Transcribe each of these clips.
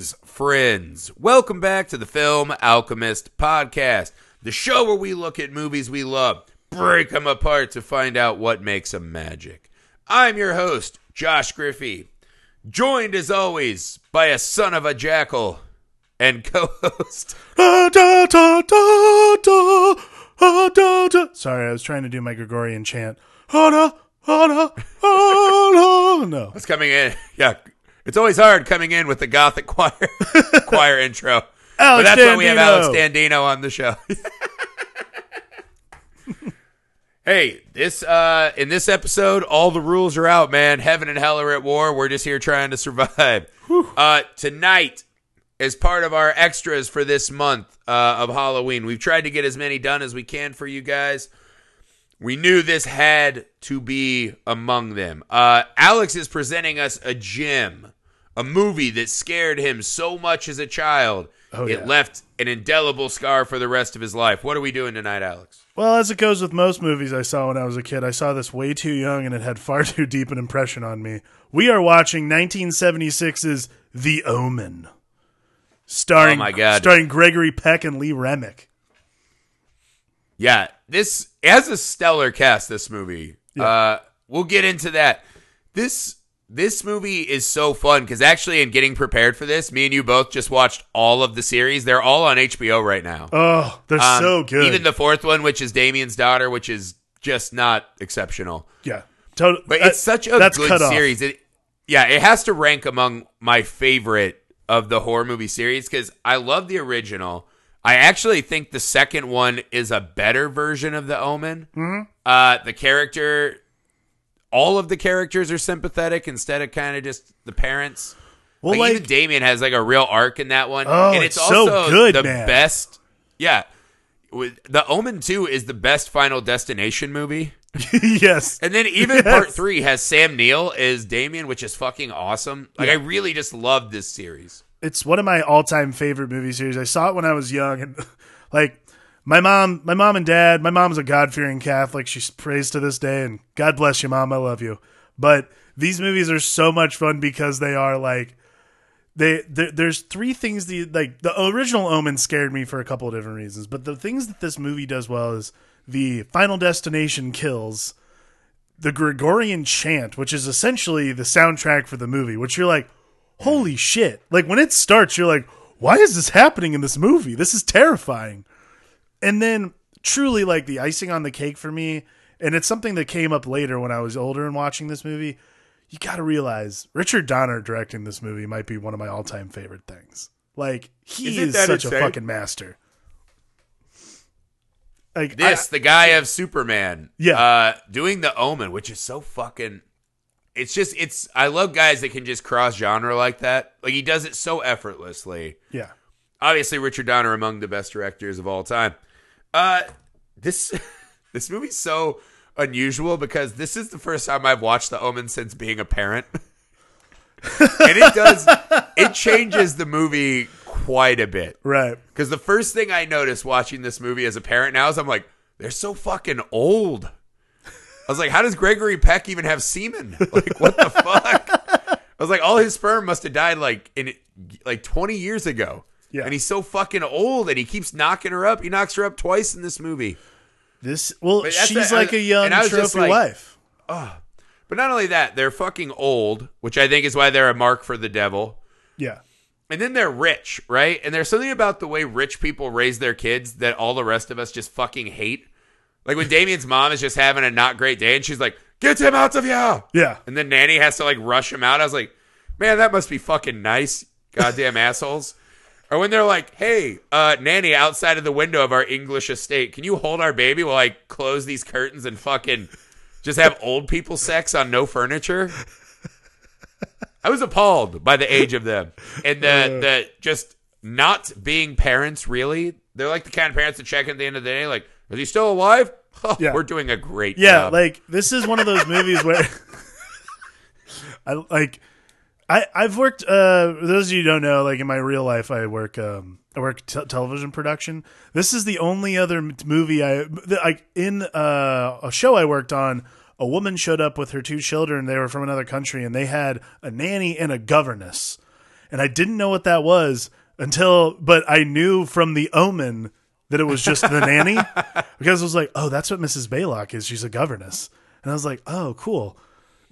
Greetings, friends. Welcome back to the Film Alchemist podcast, the show where we look at movies we love, break them apart to find out what makes them magic. I'm your host, Josh Griffey, joined as always by a son of a jackal and da, da, da, da. Sorry, I was trying to do my Gregorian chant. Ah, da, ah, da, ah, da. No. It's coming in. Yeah, it's always hard coming in with the Gothic choir choir intro. but Alex that's why we have Alex Dandino on the show. hey, this uh in this episode, all the rules are out, man. Heaven and hell are at war. We're just here trying to survive. Uh tonight, as part of our extras for this month uh, of Halloween, we've tried to get as many done as we can for you guys. We knew this had to be among them. Uh, Alex is presenting us a gem, a movie that scared him so much as a child, Oh, it yeah. left an indelible scar for the rest of his life. What are we doing tonight, Alex? Well, as it goes with most movies I saw when I was a kid, I saw this way too young and it had far too deep an impression on me. We are watching 1976's The Omen. Starring, Oh my God. starring Gregory Peck and Lee Remick. Yeah, this has a stellar cast. This movie. Uh, we'll get into that. This this movie is so fun because actually, in getting prepared for this, me and you both just watched all of the series. They're all on HBO right now. Oh, they're Um, so good. Even the fourth one, which is Damien's daughter, which is just not exceptional. yeah. Total, But that- it's such a that's good series. It, yeah, it has to rank among my favorite of the horror movie series because I love the original. I actually think the second one is a better version of the Omen. Mm-hmm. Uh, the character, all of the characters are sympathetic instead of kind of just the parents. Well, like, like, even Damien has like a real arc in that one. Oh, and it's, it's so also good, the man. best. Yeah. With the Omen 2 is the best Final Destination movie. yes. And then even Yes. part three has Sam Neill as Damien, which is fucking awesome. Like Yeah. I really just love this series. it's one of my all-time favorite movie series. I saw it when I was young, and like my mom, my mom and dad. My mom's a God-fearing Catholic. She prays to this day, and God bless you, mom. I love you. But these movies are so much fun because they are like they. there- There's three things. The like the original Omen scared me for a couple of different reasons, but the things that this movie does well is the Final Destination kills. The Gregorian chant, which is essentially the soundtrack for the movie, which you're like, holy shit. Like when it starts, you're like, why is this happening in this movie? This is terrifying. And then truly like the icing on the cake for me, and it's something that came up later when I was older and watching this movie. You got to realize Richard Donner directing this movie might be one of my all-time favorite things. Like he is such a fucking master. Like This, the guy of Superman, Yeah. uh, doing the Omen, which is so fucking. It's just it's. I love guys that can just cross genre like that. Like he does it so effortlessly. Yeah. Obviously, Richard Donner among the best directors of all time. Uh, this this movie's so unusual because this is the first time I've watched The Omen since being a parent, and it does it changes the movie quite a bit. Right. Because the first thing I noticed watching this movie as a parent now is I'm like, they're so fucking old. I was like, how does Gregory Peck even have semen? Like, what the fuck? I was like, all his sperm must have died like in like 20 years ago. Yeah. And he's so fucking old, and he keeps knocking her up. He knocks her up twice in this movie. This well, she's the- like a young and I was trophy like- wife. But not only that, they're fucking old, which I think is why they're a mark for the devil. Yeah. And then they're rich, right? And there's something about the way rich people raise their kids that all the rest of us just fucking hate. Like when Damien's mom is just having a not great day and she's like, get him out of here. Yeah. And then Nanny has to like rush him out. I was like, man, that must be fucking nice. Goddamn assholes. Or when they're like, hey, uh, Nanny, outside of the window of our English estate, can you hold our baby while I close these curtains and fucking just have old people sex on no furniture? I was appalled by the age of them and the the just not being parents. Really, they're like the kind of parents that check at the end of the day, like, is he still alive? Oh, Yeah. We're doing a great job. Yeah, job. like this is one of those movies where I like I I've worked uh those of you who don't know like in my real life I work um I work t- television production. This is the only other movie I like in uh, a show I worked on a woman showed up with her two children they were from another country and they had a nanny and a governess. and I didn't know what that was until, but I knew from the Omen that it was just the nanny because I was like, oh, that's what Mrs. Baylock is. She's a governess, and I was like, oh, cool.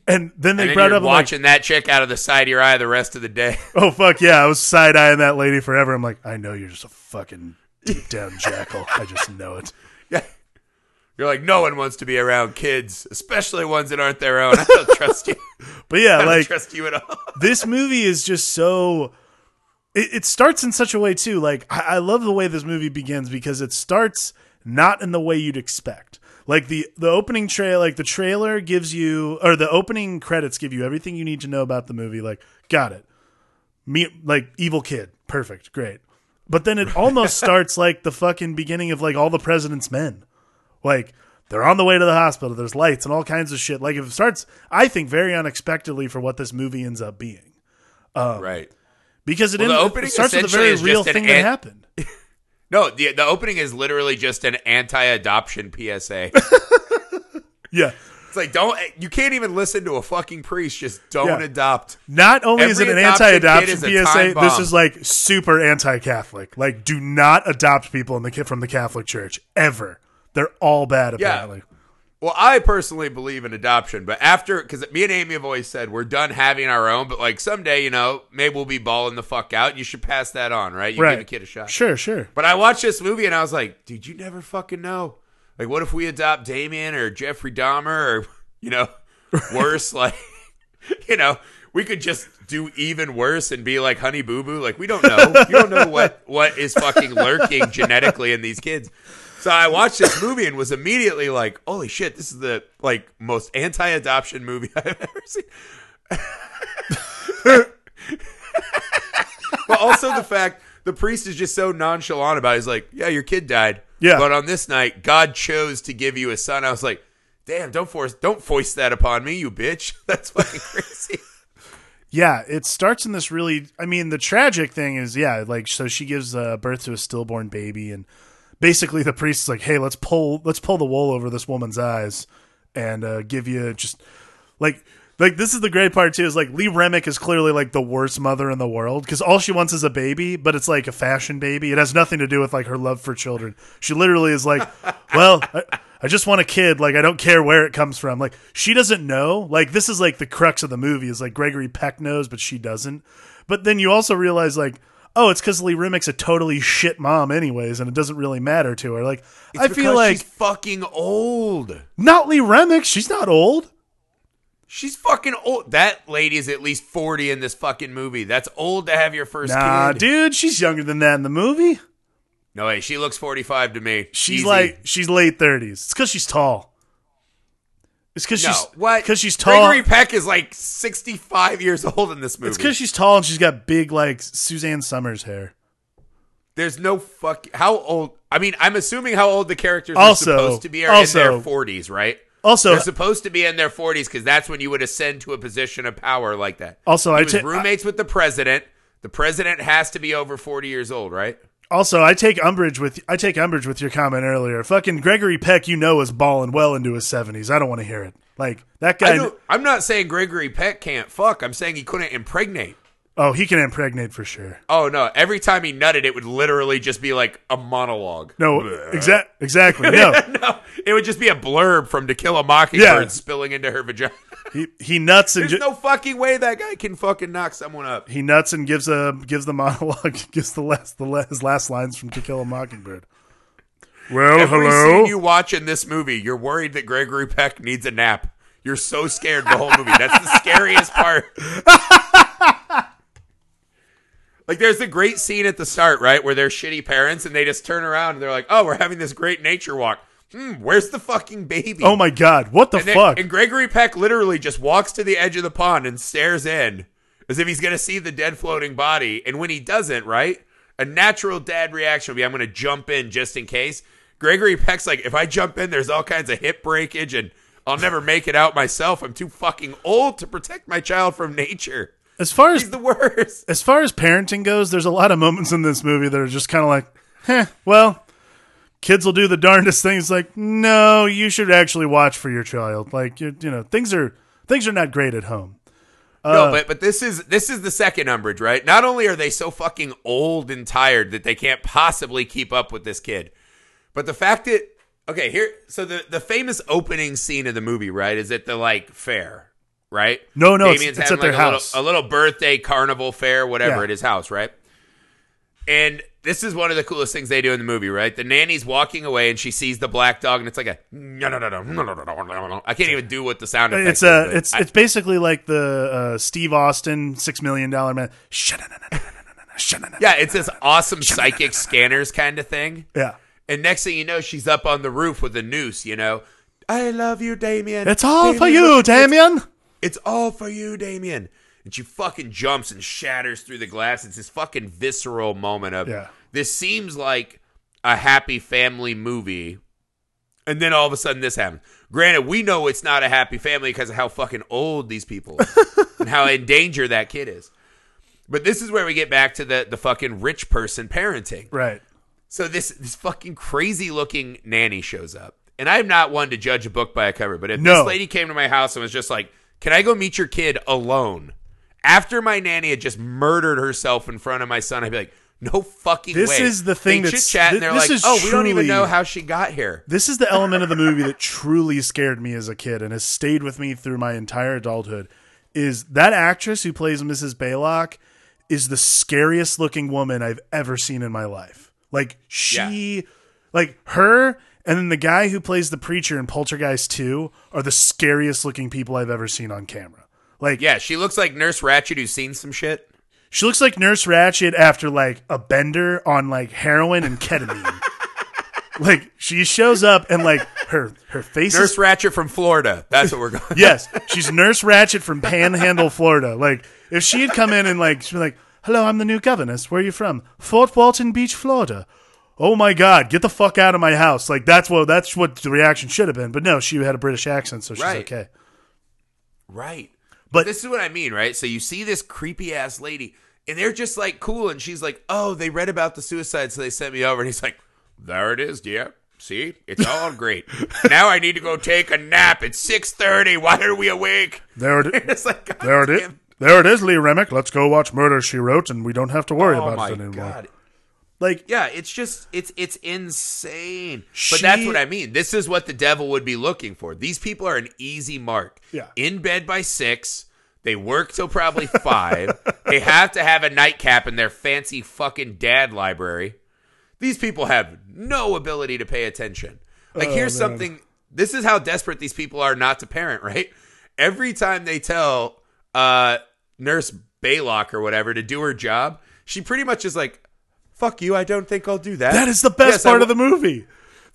And then they And then brought up I'm like, watching that chick out of the side of your eye the rest of the day. oh fuck yeah, I was side eyeing that lady forever. I'm like, I know you're just a fucking deep down jackal. I just know it. Yeah. You're like, no one wants to be around kids, especially ones that aren't their own. I don't trust you. But yeah, I don't like trust you at all. this movie is just so it, it starts in such a way too like I, I love the way this movie begins because it starts not in the way you'd expect like the the opening trail like the trailer gives you or the opening credits give you everything you need to know about the movie like got it. Me like evil kid. Perfect. Great. But then it almost starts like the fucking beginning of like all the president's men. Like they're on the way to the hospital. There's lights and all kinds of shit. Like if it starts i think very unexpectedly for what this movie ends up being. Um, right. because it, Well, ends- it starts with a very real just an thing that happened. No, the the opening is literally just an anti-adoption PSA. Yeah. it's like don't you can't even listen to a fucking priest. Just don't Yeah. adopt. Not only is it an anti-adoption kid is a PSA, this is like super anti-Catholic. Like, do not adopt people in the from the Catholic Church ever. They're all bad. Yeah. Well, I personally believe in adoption, but after because me and Amy have always said we're done having our own, but like someday, you know, maybe we'll be balling the fuck out. You should pass that on, right? You right? give a kid a shot. Sure, sure. But I watched this movie and I was like, dude, you never fucking know. Like, what if we adopt Damien or Jeffrey Dahmer or, you know, worse? like, you know, we could just do even worse and be like Honey Boo Boo. Like, we don't know. You don't know what, what is fucking lurking genetically in these kids. So I watched this movie and was immediately like, holy shit, this is the, like, most anti-adoption movie I've ever seen. But also the fact the priest is just so nonchalant about it. He's like, yeah, your kid died. Yeah. But on this night, God chose to give you a son. I was like, damn, don't force, don't foist that upon me, you bitch. That's fucking crazy. Yeah, it starts in this really. I mean, the tragic thing is, yeah, like so she gives uh, birth to a stillborn baby, and basically the priest's like, "Hey, let's pull let's pull the wool over this woman's eyes, and uh, give you just like." Like this is the great part too is like Lee Remick is clearly like the worst mother in the world because all she wants is a baby, but it's like a fashion baby. It has nothing to do with like her love for children. She literally is like, well, I, I just want a kid. Like I don't care where it comes from. Like she doesn't know. Like this is like the crux of the movie is like Gregory Peck knows, but she doesn't. But then you also realize like, oh, it's because Lee Remick's a totally shit mom anyways, and it doesn't really matter to her. Like I feel like she's fucking old. not Lee Remick. She's not old. She's fucking old. That lady is at least 40 in this fucking movie. That's old to have your first Nah, kid. dude, she's younger than that in the movie. No way. She looks 45 to me. She's Easy. like she's late thirties. It's because she's tall. It's because no, she's what? Because she's tall. Gregory Peck is like 65 years old in this movie. it's because she's tall and she's got big like Suzanne Somers hair. There's no fuck. How old? I mean, I'm assuming how old the characters Also- are supposed to be are also- in their 40s, right? Also, They're supposed to be in their 40s because that's when you would ascend to a position of power like that. also He I was ta- roommates with the president. The president has to be over 40 years old, right? Also I take umbrage with I take umbrage with your comment earlier. Fucking Gregory Peck, you know, is balling well into his seventies. I don't want to hear it. Like that guy. I'm not saying Gregory Peck can't fuck. I'm saying he couldn't impregnate. oh, he can impregnate for sure. Oh no! Every time he nutted, it would literally just be like a monologue. No, exact exactly. No, no, it would just be a blurb from To Kill a Mockingbird Yeah. spilling into her vagina. He he nuts and There's ju- no fucking way that guy can fucking knock someone up. he nuts and gives a gives the monologue gives the last the last, his last lines from To Kill a Mockingbird. Well, Every hello. scene you watch in this movie, you're worried that Gregory Peck needs a nap. You're so scared the whole movie. That's the scariest part. like, there's a great scene at the start, right, where they're shitty parents and they just turn around and they're like, "Oh, we're having this great nature walk." Hmm, where's the fucking baby? oh my god, what the and, then- fuck? and Gregory Peck literally just walks to the edge of the pond and stares in as if he's going to see the dead floating body. And when he doesn't, right, a natural dad reaction would be, I'm going to jump in just in case. Gregory Peck's like, if I jump in, there's all kinds of hip breakage and I'll never make it out myself. I'm too fucking old to protect my child from nature. as far as He's the worst. as far as parenting goes, there's a lot of moments in this movie that are just kind of like, "Heh, well, kids will do the darndest things." Like, no, you should actually watch for your child. Like, you you know, things are things are not great at home. no, uh, but but this is this is the second umbrage, right? Not only are they so fucking old and tired that they can't possibly keep up with this kid, but the fact that okay, here so the the famous opening scene of the movie, right, is at the like fair, right? No, no, it's- Damien's it's having, at their a house. Little, a little birthday carnival fair, whatever Yeah. at his house, right? And this is one of the coolest things they do in the movie, right? The nanny's walking away and she sees the black dog, and it's like a no, no, no, no, no, no, no, no, no. I can't even do what the sound effect It's is, uh, it's I- it's basically like the uh, Steve Austin Six Million Dollar Man. yeah, it's this awesome psychic scanners kind of thing. yeah. And next thing you know, she's up on the roof with a noose. You know, I love you, Damien. It's all for you, look, it's- Damien. It's all for you, Damien. And she fucking jumps and shatters through the glass. It's this fucking visceral moment of Yeah. This seems like a happy family movie. And then all of a sudden this happens. Granted, we know it's not a happy family because of how fucking old these people are and how in danger that kid is. But this is where we get back to the the fucking rich person parenting. Right. So this this fucking crazy looking nanny shows up, and I'm not one to judge a book by a cover. But if No. this lady came to my house and was just like, "Can I go meet your kid alone?" After my nanny had just murdered herself in front of my son, I'd be like, "No fucking This way." is the thing They that's- chat, and they're this like, is "Oh, we don't even know how she got here." This is the element of the movie that truly scared me as a kid and has stayed with me through my entire adulthood. Is that actress who plays Mrs. Baylock is the scariest looking woman I've ever seen in my life. Like she, like her, and then the guy who plays the preacher in Poltergeist Two are the scariest looking people I've ever seen on camera. Like Yeah, she looks like Nurse Ratched who's seen some shit. She looks like Nurse Ratched after like a bender on like heroin and ketamine. like she shows up and like her her face is Nurse Ratched from Florida. That's what we're going. yes, she's Nurse Ratched from Panhandle, Florida. Like, if she had come in and like, she'd be like, "Hello, I'm the new governess. Where are you from? Fort Walton Beach, Florida." Oh my God, get the fuck out of my house! Like that's what that's what the reaction should have been. But no, she had a British accent, so she's Right. okay. Right. But- this is what I mean, right? So you see this creepy ass lady, and they're just like cool, and she's like, "Oh, they read about the suicide, so they sent me over." And he's like, "There it is, dear. See, it's all great. now I need to go take a nap. It's six thirty. Why are we awake?" There it is. It's like, There it is. There it is, Lee Remick. Let's go watch Murder She Wrote, and we don't have to worry Oh about it anymore. god. Like, Yeah, it's just it's it's insane. She- but that's what I mean. This is what the devil would be looking for. These people are an easy mark. Yeah. In bed by six. They work till probably five. they have to have a nightcap in their fancy fucking dad library. These people have no ability to pay attention. Like, here's man. something. This is how desperate these people are not to parent, right? Every time they tell uh, Nurse Baylock or whatever to do her job, she pretty much is like, "Fuck you! I don't think I'll do that." that is the best Yes, part of the movie.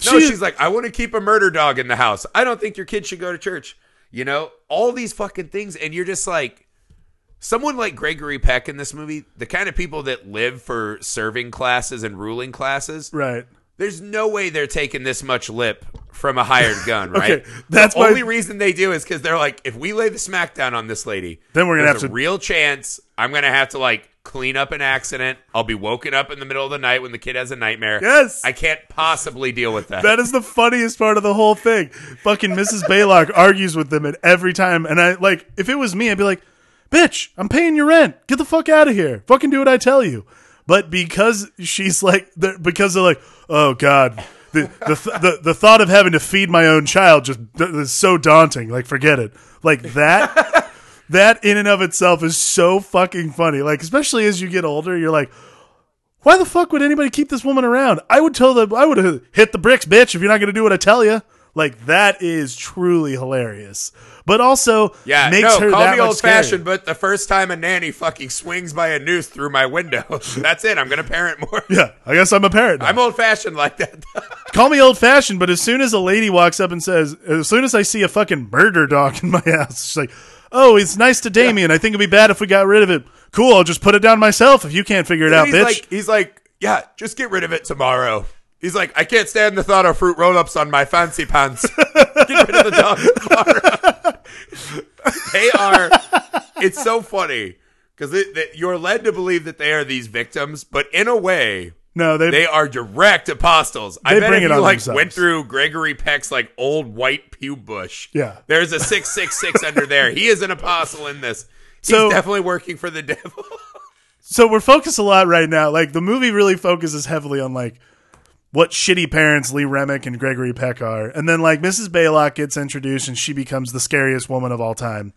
no, She- she's like, I want to keep a murder dog in the house. I don't think your kid should go to church. You know, all these fucking things. And you're just like, someone like Gregory Peck in this movie, the kind of people that live for serving classes and ruling classes, right. there's no way they're taking this much lip from a hired gun, right? Okay, that's the my- only reason they do is because they're like, if we lay the smackdown on this lady, Then we're gonna have a to- real chance I'm gonna have to like clean up an accident. I'll be woken up in the middle of the night when the kid has a nightmare. Yes. I can't possibly deal with that. That is the funniest part of the whole thing. Fucking Mrs. Baylock argues with them at every time, and I like if it was me, I'd be like, "Bitch, I'm paying your rent. Get the fuck out of here. Fucking do what I tell you." But because she's like, they're- because they're like, "Oh God." The, the, the the thought of having to feed my own child just is so daunting. Like, forget it. Like that, that in and of itself is so fucking funny. Like, especially as you get older, you're like, why the fuck would anybody keep this woman around? I would tell them, I would have hit the bricks, bitch, if you're not going to do what I tell you. Like, that is truly hilarious. But also, Yeah, makes no, her call that me old fashioned, but the first time a nanny fucking swings by a noose through my window, that's it. I'm gonna parent more. Yeah, I guess I'm a parent. now. I'm old fashioned like that. Call me old fashioned, but as soon as a lady walks up and says, as soon as I see a fucking murder dog in my house, she's like, oh, it's nice to Damien. I think it'd be bad if we got rid of it. Cool, I'll just put it down myself if you can't figure it out, he's bitch. like, he's like, yeah, just get rid of it tomorrow. He's like, I can't stand the thought of fruit roll ups on my fancy pants. get rid of the dog tomorrow. they are. It's so funny because you're led to believe that they are these victims, but in a way, no, they, They are direct apostles. I They bet bring if it you on like themselves. went through Gregory Peck's like old white pew bush. Yeah. There's a six six six under there. He is an apostle in this. So- He's definitely working for the devil. so we're focused a lot right now. Like the movie really focuses heavily on like what shitty parents Lee Remick and Gregory Peck are, and then like Mrs. Baylock gets introduced and she becomes the scariest woman of all time.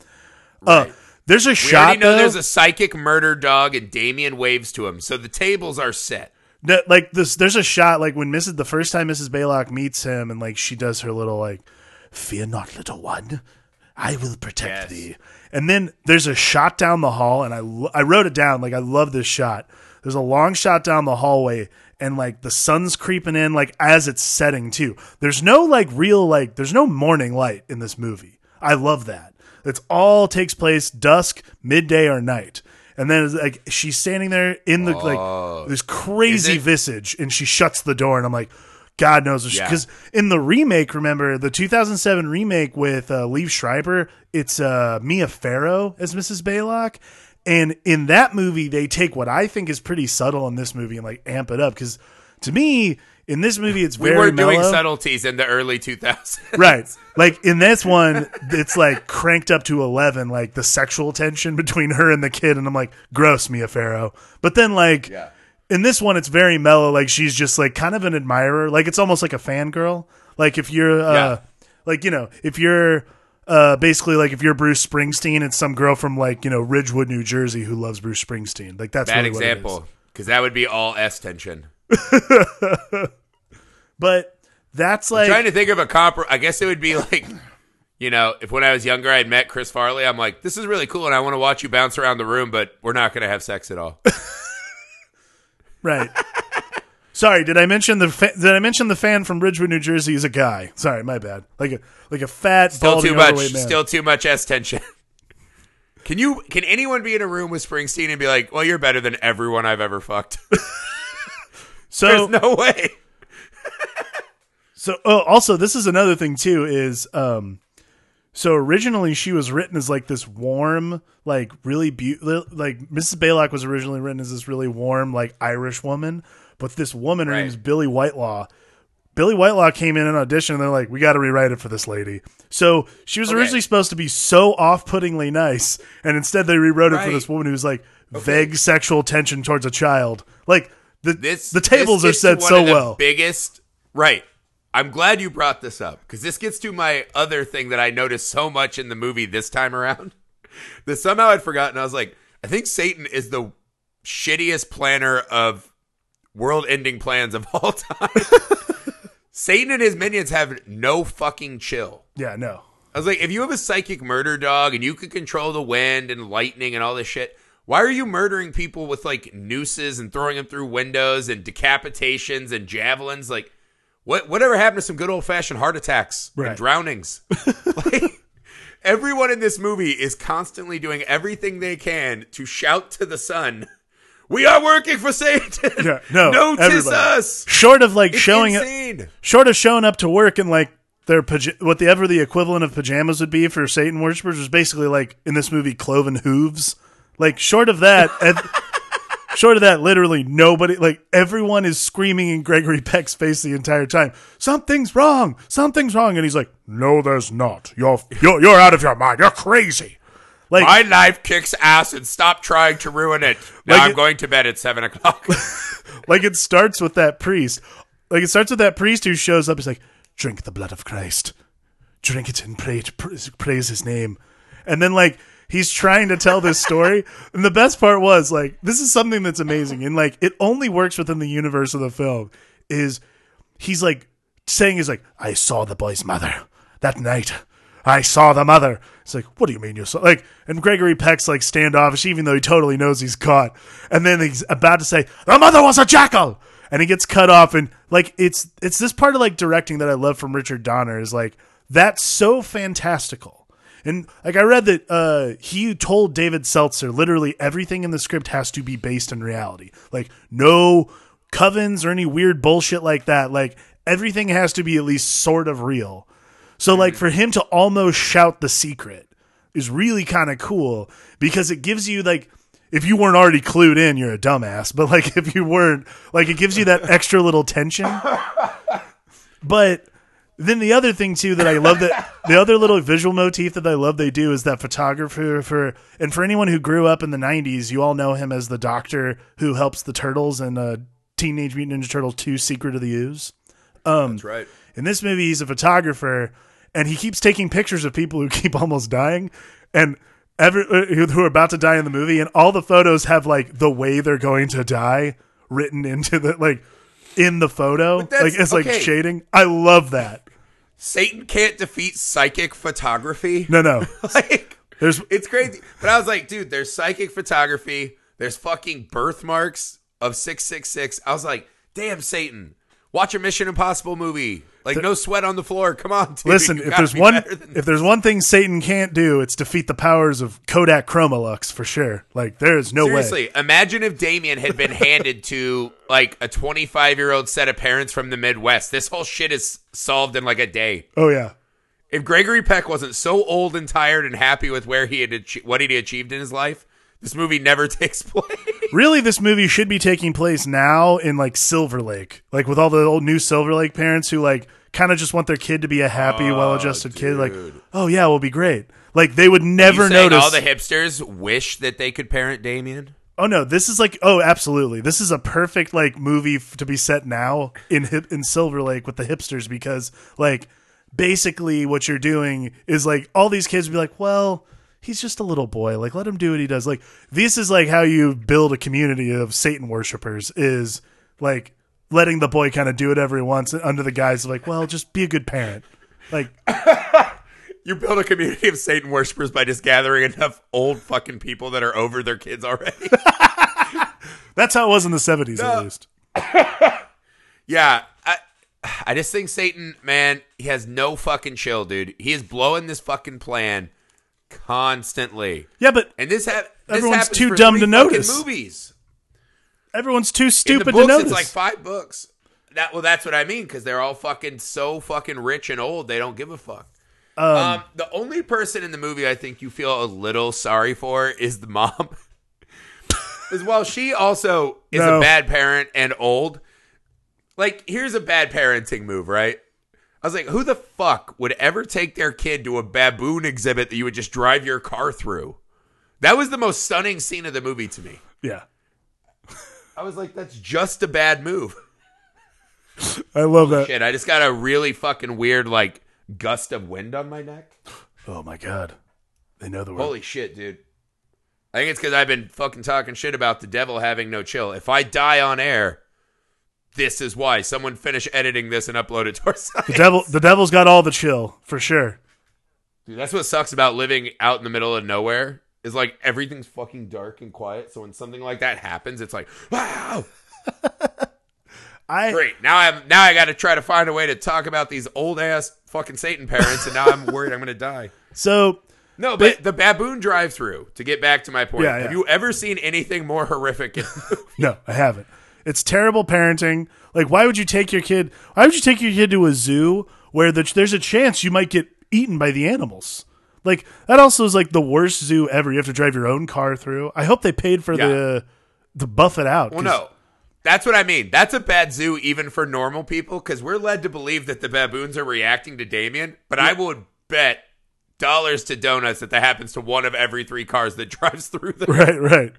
Uh, there's a we shot already know though, there's a psychic murder dog, and Damien waves to him, so the tables are set. That, like this. There's a shot like when Mrs. the first time Mrs. Baylock meets him and like she does her little like, "Fear not, little one, I will protect Yes. thee." And then there's a shot down the hall, and I I wrote it down. Like I love this shot. There's a long shot down the hallway, and like the sun's creeping in, like as it's setting too. There's no like real like there's no morning light in this movie. I love that. It's all takes place dusk, midday, or night. And then like she's standing there in the like this crazy visage, and she shuts the door, and I'm like, God knows Yeah. because in the remake, remember the 2007 remake with uh, Liev Schreiber, it's uh, Mia Farrow as Mrs. Baylock, and in that movie they take what I think is pretty subtle in this movie and like amp it up because to me in this movie it's We very were doing mellow. subtleties in the early 2000s. Right. Like in this one, it's like cranked up to 11, like the sexual tension between her and the kid. And I'm like, gross, Mia Farrow. But then, like, Yeah. in this one, it's very mellow. Like, she's just like kind of an admirer. Like, it's almost like a fangirl. Like, if you're, uh, Yeah. like, you know, if you're, uh, basically like if you're Bruce Springsteen, it's some girl from like, you know, Ridgewood, New Jersey who loves Bruce Springsteen. Like, that's Bad really what example, because that would be all S tension. But that's like, trying to think of a comp. I guess it would be like, you know, if when I was younger I'd met Chris Farley, I'm like, this is really cool, and I want to watch you bounce around the room, but we're not going to have sex at all. Right. Sorry, did I mention the fa- did I mention the fan from Ridgewood, New Jersey is a guy? Sorry, my bad. Like a like a fat, Still too much. Still too much S tension. Can you? Can anyone be in a room with Springsteen and be like, "Well, you're better than everyone I've ever fucked"? So There's no way. so oh, also this is another thing too is um so originally she was written as like this warm, like really beautiful. Like Mrs. Baylock was originally written as this really warm, like Irish woman, but this woman, her Right. name's Billie Whitelaw. Billie Whitelaw came in an audition and they're like, we got to rewrite it for this lady. So she was Okay. originally supposed to be so off puttingly nice, and instead they rewrote it for this woman who's like vague sexual tension towards a child. Like the This the tables this are set one so of the well. Biggest right. I'm glad you brought this up because this gets to my other thing that I noticed so much in the movie this time around. That somehow I'd forgotten. I was like, I think Satan is the shittiest planner of world-ending plans of all time. Satan and his minions have no fucking chill. yeah, no. I was like, if you have a psychic murder dog and you can control the wind and lightning and all this shit, why are you murdering people with like nooses and throwing them through windows and decapitations and javelins? Like, what whatever happened to some good old fashioned heart attacks Right. and drownings? like, everyone in this movie is constantly doing everything they can to shout to the sun, "We are working for Satan. Yeah, no, notice everybody. us." Short of like It's showing insane. short of showing up to work in like their paj- whatever the equivalent of pajamas would be for Satan worshippers was basically like in this movie cloven hooves. Like short of that, and, short of that, literally nobody, like everyone is screaming in Gregory Peck's face the entire time. Something's wrong. Something's wrong, and he's like, "No, there's not. You're you're you're out of your mind. You're crazy." Like My life kicks ass and stop trying to ruin it. Now Like I'm it- going to bed at seven o'clock. like it starts with that priest. Like it starts with that priest who shows up. He's like, "Drink the blood of Christ, drink it and pray to praise, praise His name." And then like he's trying to tell this story, and the best part was like this is something that's amazing, and like it only works within the universe of the film. Is he's like saying he's like, "I saw the boy's mother that night." I saw the mother. It's like, what do you mean you saw? Like, and Gregory Peck's like standoffish, even though he totally knows he's caught. And then he's about to say, the mother was a jackal, and he gets cut off. And like, it's it's this part of like directing that I love from Richard Donner is like that's so fantastical. And like I read that uh, he told David Seltzer literally everything in the script has to be based in reality. Like no covens or any weird bullshit like that. Like everything has to be at least sort of real. So like for him to almost shout the secret is really kind of cool because it gives you like if you weren't already clued in, you're a dumbass. But like if you weren't, like it gives you that extra little tension. But then the other thing too that I love that the other little visual motif that I love they do is that photographer for and for anyone who grew up in the '90s, you all know him as the doctor who helps the turtles in uh, Teenage Mutant Ninja Turtle 2: Secret of the Ooze. That's right. In this movie, he's a photographer, and he keeps taking pictures of people who keep almost dying, and every uh, who who are about to die in the movie, and all the photos have like the way they're going to die written into the like in the photo, like it's like shading. I love that. Satan can't defeat psychic photography. No, no, like there's it's crazy. But I was like, dude, there's psychic photography. There's fucking birthmarks of 666. I was like, damn, Satan. Watch a Mission Impossible movie. Like, no sweat on the floor. Come on, dude. listen. If there's be one, if there's one thing Satan can't do, it's defeat the powers of Kodak Chromolux for sure. Like there is no way. Seriously, imagine if Damien had been handed to like a 25 year old set of parents from the Midwest. This whole shit is solved in like a day. Oh yeah. If Gregory Peck wasn't so old and tired and happy with where he had achi- what he'd achieved in his life, this movie never takes place. Really, this movie should be taking place now in like Silver Lake, like with all the old new Silver Lake parents who like kind of just want their kid to be a happy, oh, well-adjusted kid. Like, oh yeah, we'll be great. Like they would never notice. all the hipsters wish that they could parent Damien. oh no, this is like oh absolutely, this is a perfect like movie f- to be set now in hip in Silver Lake with the hipsters because like basically what you're doing is like all these kids would be like, well. He's just a little boy. Like, let him do what he does. Like, this is like how you build a community of Satan worshippers. Is like letting the boy kind of do whatever he wants under the guise of like, well, just be a good parent. Like, You build a community of Satan worshippers by just gathering enough old fucking people that are over their kids already. that's how it was in the seventies, at least. yeah, I, I just think Satan, man, he has no fucking chill, dude. He is blowing this fucking plan constantly, Yeah, but and this, ha- this Everyone's too dumb to notice. Movies. everyone's too stupid books, to notice. it's like five books. That well, that's what I mean because they're all fucking so fucking rich and old. They don't give a fuck. Um, the only person in the movie I think you feel a little sorry for is the mom. As well, she also is No. a bad parent and old. Like, here's a bad parenting move, right? I was like, who the fuck would ever take their kid to a baboon exhibit that you would just drive your car through? That was the most stunning scene of the movie to me. yeah, I was like, that's just a bad move. I love that. Shit, I just got a really fucking weird like gust of wind on my neck. Oh my god, they know the word. Holy shit, dude. I think it's because I've been fucking talking shit about the devil having no chill. If I die on air, this is why. Someone finish editing this and upload it to our site. the devil, the devil's got all the chill for sure. Dude, that's what sucks about living out in the middle of nowhere. Is like everything's fucking dark and quiet. So when something like that happens, it's like, wow, I great. Now I'm now I got to try to find a way to talk about these old ass fucking Satan parents, and now I'm worried I'm gonna die. so No, but the baboon drive through, to get back to my point, Yeah, have yeah. you ever seen anything more horrific? In no, I haven't. It's terrible parenting. Like, why would you take your kid? Why would you take your kid to a zoo where the, there's a chance you might get eaten by the animals? Like that also is like the worst zoo ever. You have to drive your own car through. I hope they paid for Yeah. the the buff it out. well, no. That's what I mean. That's a bad zoo even for normal people because we're led to believe that the baboons are reacting to Damien, but I would bet dollars to donuts that that happens to one of every three cars that drives through there. Right, right.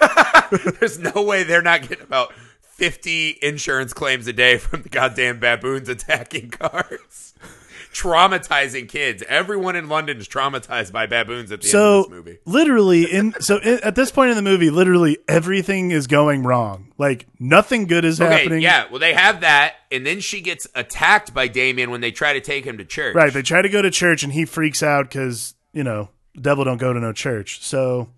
There's no way they're not getting about 50 insurance claims a day from the goddamn baboons attacking cars. Traumatizing kids. Everyone in London is traumatized by baboons at the end of this movie. literally in so i at this point in the movie literally everything is going wrong like nothing good is Okay, happening yeah. Well, they have that, and then she gets attacked by Damien when they try to take him to church. right they try to go to church and he freaks out because you know devil don't go to no church so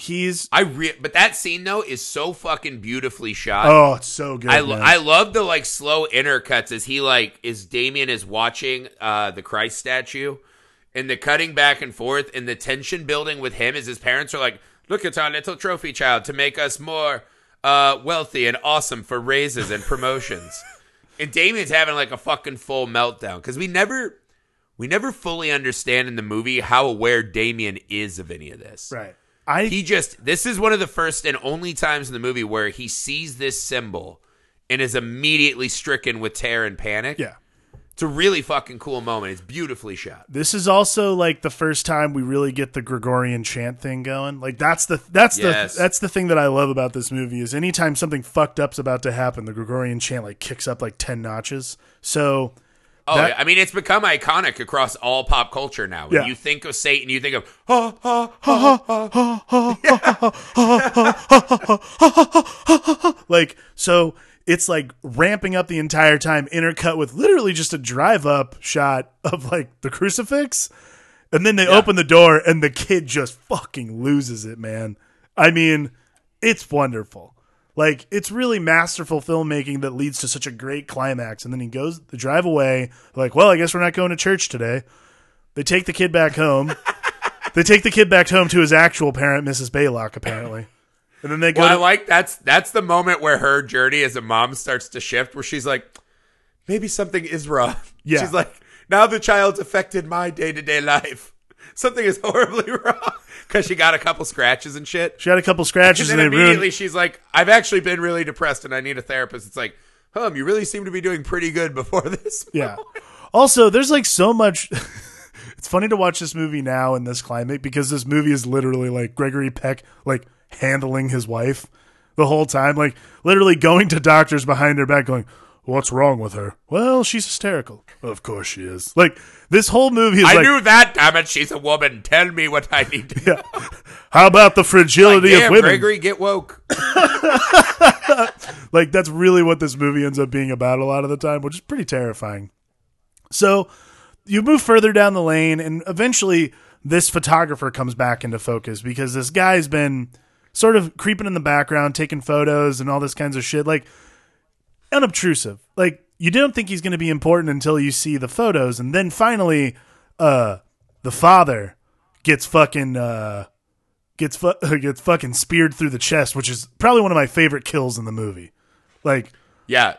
he's I re- but that scene though is so fucking beautifully shot. oh it's so good I, man. I love the like slow intercuts as he like is Damien is watching uh the Christ statue and the cutting back and forth and the tension building with him as his parents are like look at our little trophy child to make us more uh wealthy and awesome for raises and promotions and Damien's having like a fucking full meltdown because we never we never fully understand in the movie how aware Damien is of any of this right i he just this is one of the first and only times in the movie where he sees this symbol and is immediately stricken with terror and panic yeah It's a really fucking cool moment. It's beautifully shot. This is also like the first time we really get the Gregorian chant thing going. Like that's the that's Yes. the that's the thing that I love about this movie is anytime something fucked up's about to happen, the Gregorian chant like kicks up like ten notches. So Oh, That- I mean, it's become iconic across all pop culture now. When Yeah. you think of Satan, you think of ha ha ha like so it's like ramping up the entire time intercut with literally just a drive up shot of like the crucifix and then they open the door and the kid just fucking loses it man i mean it's wonderful like it's really masterful filmmaking that leads to such a great climax and then he goes the drive away like well i guess we're not going to church today they take the kid back home they take the kid back home to his actual parent mrs baylock apparently and then they go Well, I like that's that's the moment where her journey as a mom starts to shift, where she's like, maybe something is wrong. Yeah. She's like, now the child's affected my day to day life. Something is horribly wrong because she got a couple scratches and shit. She had a couple And scratches then and, immediately ruined. she's like, I've actually been really depressed and I need a therapist. It's like, hum, you really seem to be doing pretty good before this. Yeah. Also, there's like so much. it's funny to watch this movie now in this climate because this movie is literally like Gregory Peck like handling his wife the whole time, like literally going to doctors behind her back, going, "What's wrong with her?" Well, she's hysterical. Of course she is. Like this whole movie is I like, knew that, damn it. She's a woman. Tell me what I need to do. how about the fragility Damn, of women? Gregory, get woke. Like that's really what this movie ends up being about a lot of the time, which is pretty terrifying. So you move further down the lane, and eventually this photographer comes back into focus because this guy's been sort of creeping in the background, taking photos and all this kinds of shit, like unobtrusive. Like you don't think he's going to be important until you see the photos, and then finally, uh, the father gets fucking uh gets fu- gets fucking speared through the chest, which is probably one of my favorite kills in the movie. Like Yeah.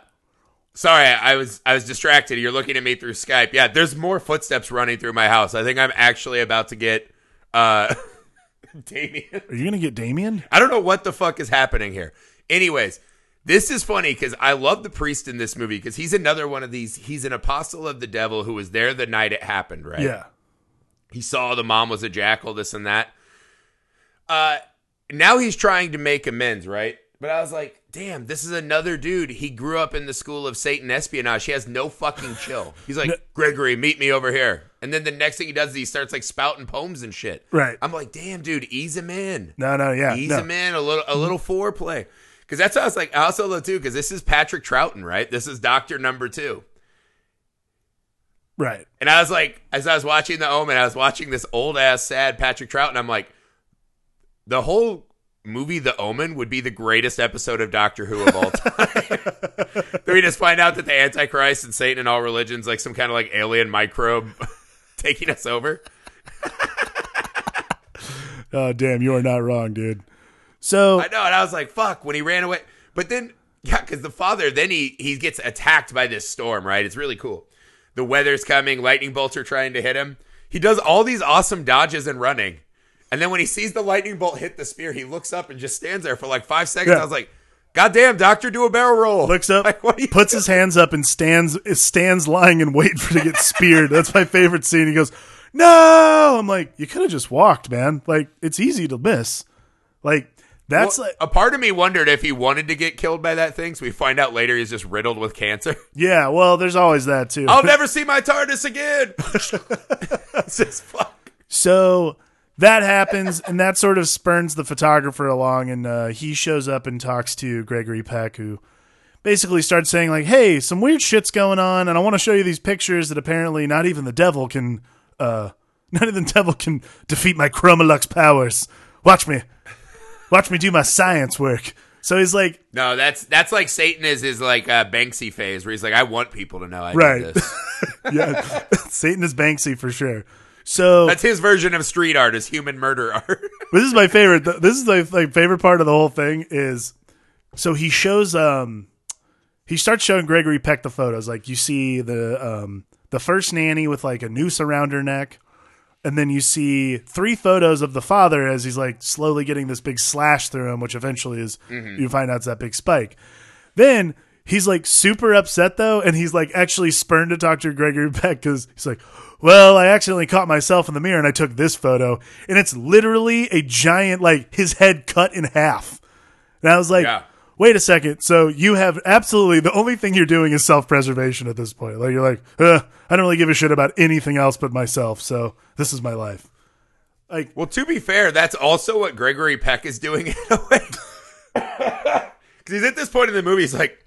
Sorry, I was I was distracted. You're looking at me through Skype. Yeah, there's more footsteps running through my house. I think I'm actually about to get uh Damien. Are you gonna get Damien? I don't know what the fuck is happening here. Anyways, this is funny because I love the priest in this movie because he's another one of these. He's an apostle of the devil who was there the night it happened, right? Yeah. He saw the mom was a jackal, this and that. Uh, now he's trying to make amends, right? But I was like, damn, this is another dude. He grew up in the school of Satan espionage. He has no fucking chill. He's like, Gregory, meet me over here. And then the next thing he does is he starts like spouting poems and shit. Right. I'm like, damn, dude, ease him in. No, no, yeah. Ease no. him in a little, a little foreplay. Because that's how I was like, I also love too. Because this is Patrick Troughton, right? This is Doctor Number Two. Right. And I was like, as I was watching The Omen, I was watching this old ass sad Patrick Trout, and I'm like, the whole movie The Omen would be the greatest episode of Doctor Who of all time. we just find out that the Antichrist and Satan and all religions like some kind of like alien microbe taking us over. Oh, damn, you are not wrong, dude. So I know, and I was like, fuck, when he ran away. But then, yeah, because the father, then he he gets attacked by this storm, right? It's really cool. The weather's coming, lightning bolts are trying to hit him. He does all these awesome dodges and running. And then when he sees the lightning bolt hit the spear, he looks up and just stands there for like five seconds. Yeah. I was like, God damn, doctor, do a barrel roll. looks up, Like, what are you puts his hands up, and stands stands lying in wait for to get speared. That's my favorite scene. He goes, "No!" I'm like, "You could have just walked, man. Like it's easy to miss. Like that's Well, like, a part of me wondered if he wanted to get killed by that thing. So we find out later he's just riddled with cancer. yeah. Well, there's always that too. I'll never see my TARDIS again. just fuck. So that happens, and that sort of spurns the photographer along, and uh, he shows up and talks to Gregory Peck, who basically starts saying like, "Hey, some weird shit's going on, and I want to show you these pictures that apparently not even the devil can, uh, not even the devil can defeat my Chromolux powers. Watch me, watch me do my science work." So he's like, No, that's that's like Satan is his like uh, Banksy phase where he's like, I want people to know I Right. did this. "Yeah, Satan is Banksy for sure." So That's his version of street art is human murder art. this is my favorite. This is my like favorite part of the whole thing is so he shows um he starts showing Gregory Peck the photos. Like you see the um the first nanny with like a noose around her neck, and then you see three photos of the father as he's like slowly getting this big slash through him, which eventually is mm-hmm. you find out it's that big spike. Then he's like super upset though, and he's like actually spurned to talk to Gregory Peck because he's like, well, I accidentally caught myself in the mirror and I took this photo, and it's literally a giant like his head cut in half. And I was like, Yeah. Wait a second. So you have absolutely the only thing you're doing is self preservation at this point. Like you're like, uh, I don't really give a shit about anything else but myself. So this is my life. Like Well, to be fair, that's also what Gregory Peck is doing in a way. Because he's at this point in the movie, he's like,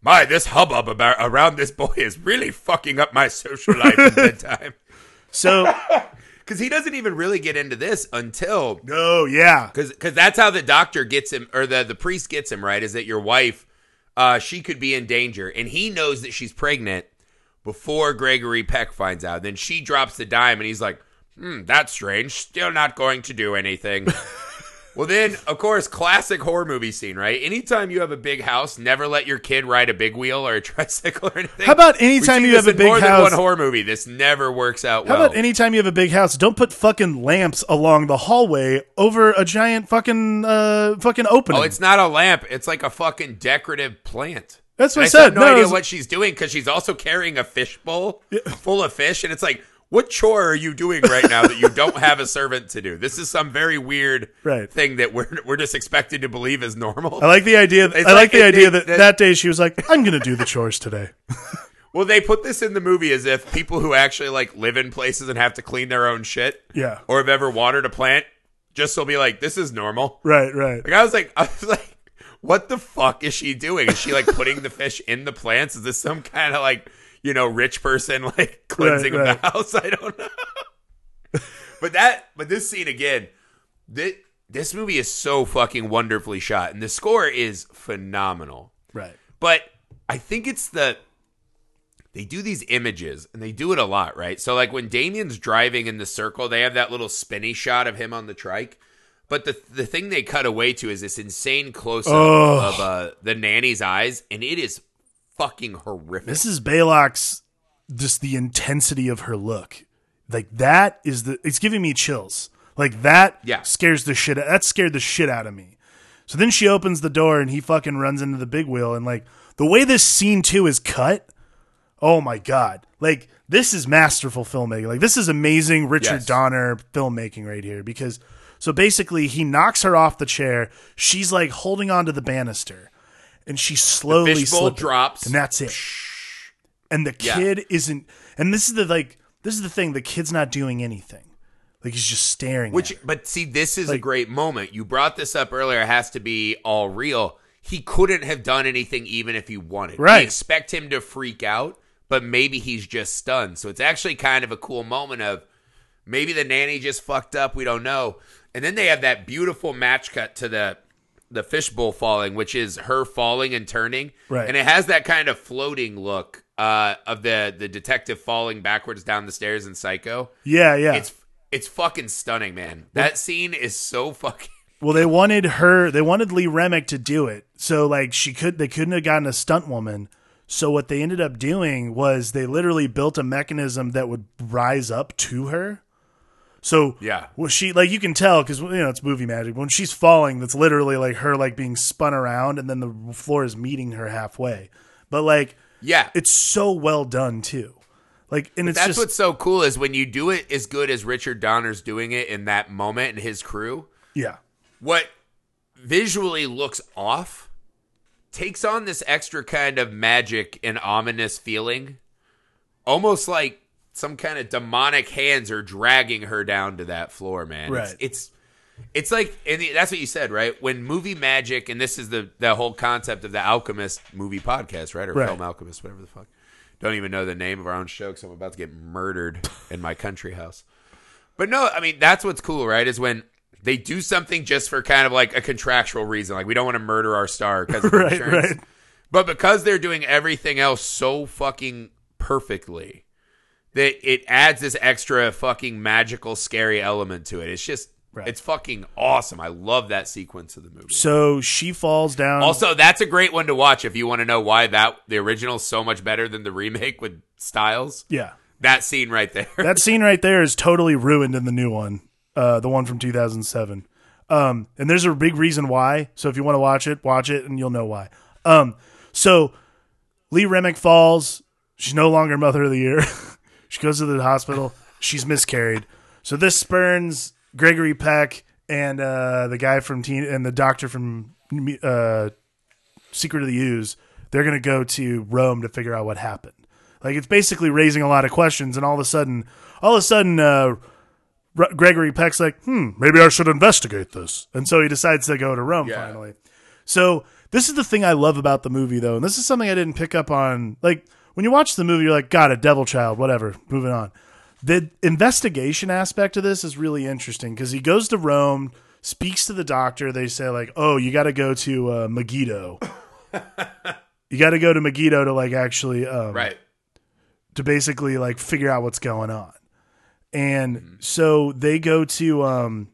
"My, this hubbub about around this boy is really fucking up my social life at bedtime." so. Because he doesn't even really get into this until No, yeah, because because that's how the doctor gets him or the the priest gets him right is that your wife uh she could be in danger and he knows that she's pregnant before Gregory Peck finds out. Then she drops the dime and he's like hmm that's strange. Still not going to do anything well then of course classic horror movie scene right anytime you have a big house never let your kid ride a big wheel or a tricycle or anything How about anytime you have a in more big than house? one horror movie this never works out How well about anytime you have a big house, don't put fucking lamps along the hallway over a giant fucking uh fucking opening. Oh, it's not a lamp. It's like a fucking decorative plant. That's what I I said. have no, No, idea was- what she's doing because she's also carrying a fishbowl full of fish, and it's like, what chore are you doing right now that you don't have a servant to do? This is some very weird Right. thing that we're we're just expected to believe is normal. I like the idea. I like, like the idea it- that, that- that day she was like, "I'm gonna do the chores today." well, they put this in the movie as if people who actually like live in places and have to clean their own shit, Yeah. or have ever watered a plant, just will be like, this is normal. Right, right. Like I was like, I was like, what the fuck is she doing? Is she like putting the fish in the plants? Is this some kind of like you know rich person like cleansing Right, of the house? I don't know. but that, but this scene again, this this movie is so fucking wonderfully shot, and the score is phenomenal. Right. But I think it's the they do these images and they do it a lot, right? So like when Damien's driving in the circle, they have that little spinny shot of him on the trike. But the the thing they cut away to is this insane close up Oh. of uh, the nanny's eyes, and it is fucking horrific. Mrs. Baylock's just the intensity of her look, like that is the. It's giving me chills. Like that. Yeah. Scares the shit. That scared the shit out of me. So then she opens the door and he fucking runs into the big wheel and like the way this scene too is cut. Oh my god! Like this is masterful filmmaking. Like this is amazing Richard Yes. Donner filmmaking right here because so basically he knocks her off the chair. She's like holding onto the banister, and she slowly fishbowl slipping. drops. and that's it. And the Yeah. kid isn't. And this is the like. This is the thing. The kid's not doing anything. Like he's just staring. Which, but see, this is a great moment. You brought this up earlier. It has to be all real. He couldn't have done anything even if he wanted. Right. We expect him to freak out, but maybe he's just stunned. So it's actually kind of a cool moment of maybe the nanny just fucked up. We don't know. And then they have that beautiful match cut to the the fishbowl falling, which is her falling and turning. Right. And it has that kind of floating look uh, of the the detective falling backwards down the stairs in Psycho. yeah, yeah. It's it's fucking stunning, man. That scene is so fucking. Well, they wanted her. They wanted Lee Remick to do it. So like she could. They couldn't have gotten a stunt woman. So what they ended up doing was they literally built a mechanism that would rise up to her. So Yeah. well, she like you can tell because you know it's movie magic. When she's falling, that's literally like her like being spun around, and then the floor is meeting her halfway. But like Yeah, it's so well done too. Like and it's that's just what's so cool is when you do it as good as Richard Donner's doing it in that moment and his crew. yeah What visually looks off takes on this extra kind of magic and ominous feeling, almost like some kind of demonic hands are dragging her down to that floor. Man, Right. It's, it's it's like and that's what you said, right? When movie magic, and this is the the whole concept of the Alchemist movie podcast, right? Or Right. film Alchemist, whatever the fuck. Don't even know the name of our own show because I'm about to get murdered in my country house. But no, I mean that's what's cool, right? Is when they do something just for kind of like a contractual reason, like we don't want to murder our star because of Right, insurance. right. But because they're doing everything else so fucking perfectly, that it adds this extra fucking magical, scary element to it. It's just, Right. it's fucking awesome. I love that sequence of the movie. so she falls down. Also, that's a great one to watch if you want to know why that the original is so much better than the remake with Stiles. yeah. That scene right there. that scene right there is totally ruined in the new one, uh, the one from 2007. Um, and there's a big reason why. So if you want to watch it, watch it, and you'll know why. Um, so Lee Remick falls. She's no longer Mother of the Year. she goes to the hospital. She's miscarried. So this spurns Gregory Peck and uh, the guy from Teen and the doctor from uh, Secret of the Ooze. They're going to go to Rome to figure out what happened. Like it's basically raising a lot of questions, and all of a sudden, all of a sudden, uh, Gregory Peck's like, "Hmm, maybe I should investigate this," and so he decides to go to Rome Yeah. finally. So this is the thing I love about the movie, though, and this is something I didn't pick up on. Like when you watch the movie, you're like, "God, a devil child," whatever. Moving on. The investigation aspect of this is really interesting because he goes to Rome, speaks to the doctor. They say like, "Oh, you got to go to uh, Megiddo." you got to go to Megiddo to like actually um, Right. to basically like figure out what's going on. And so they go to um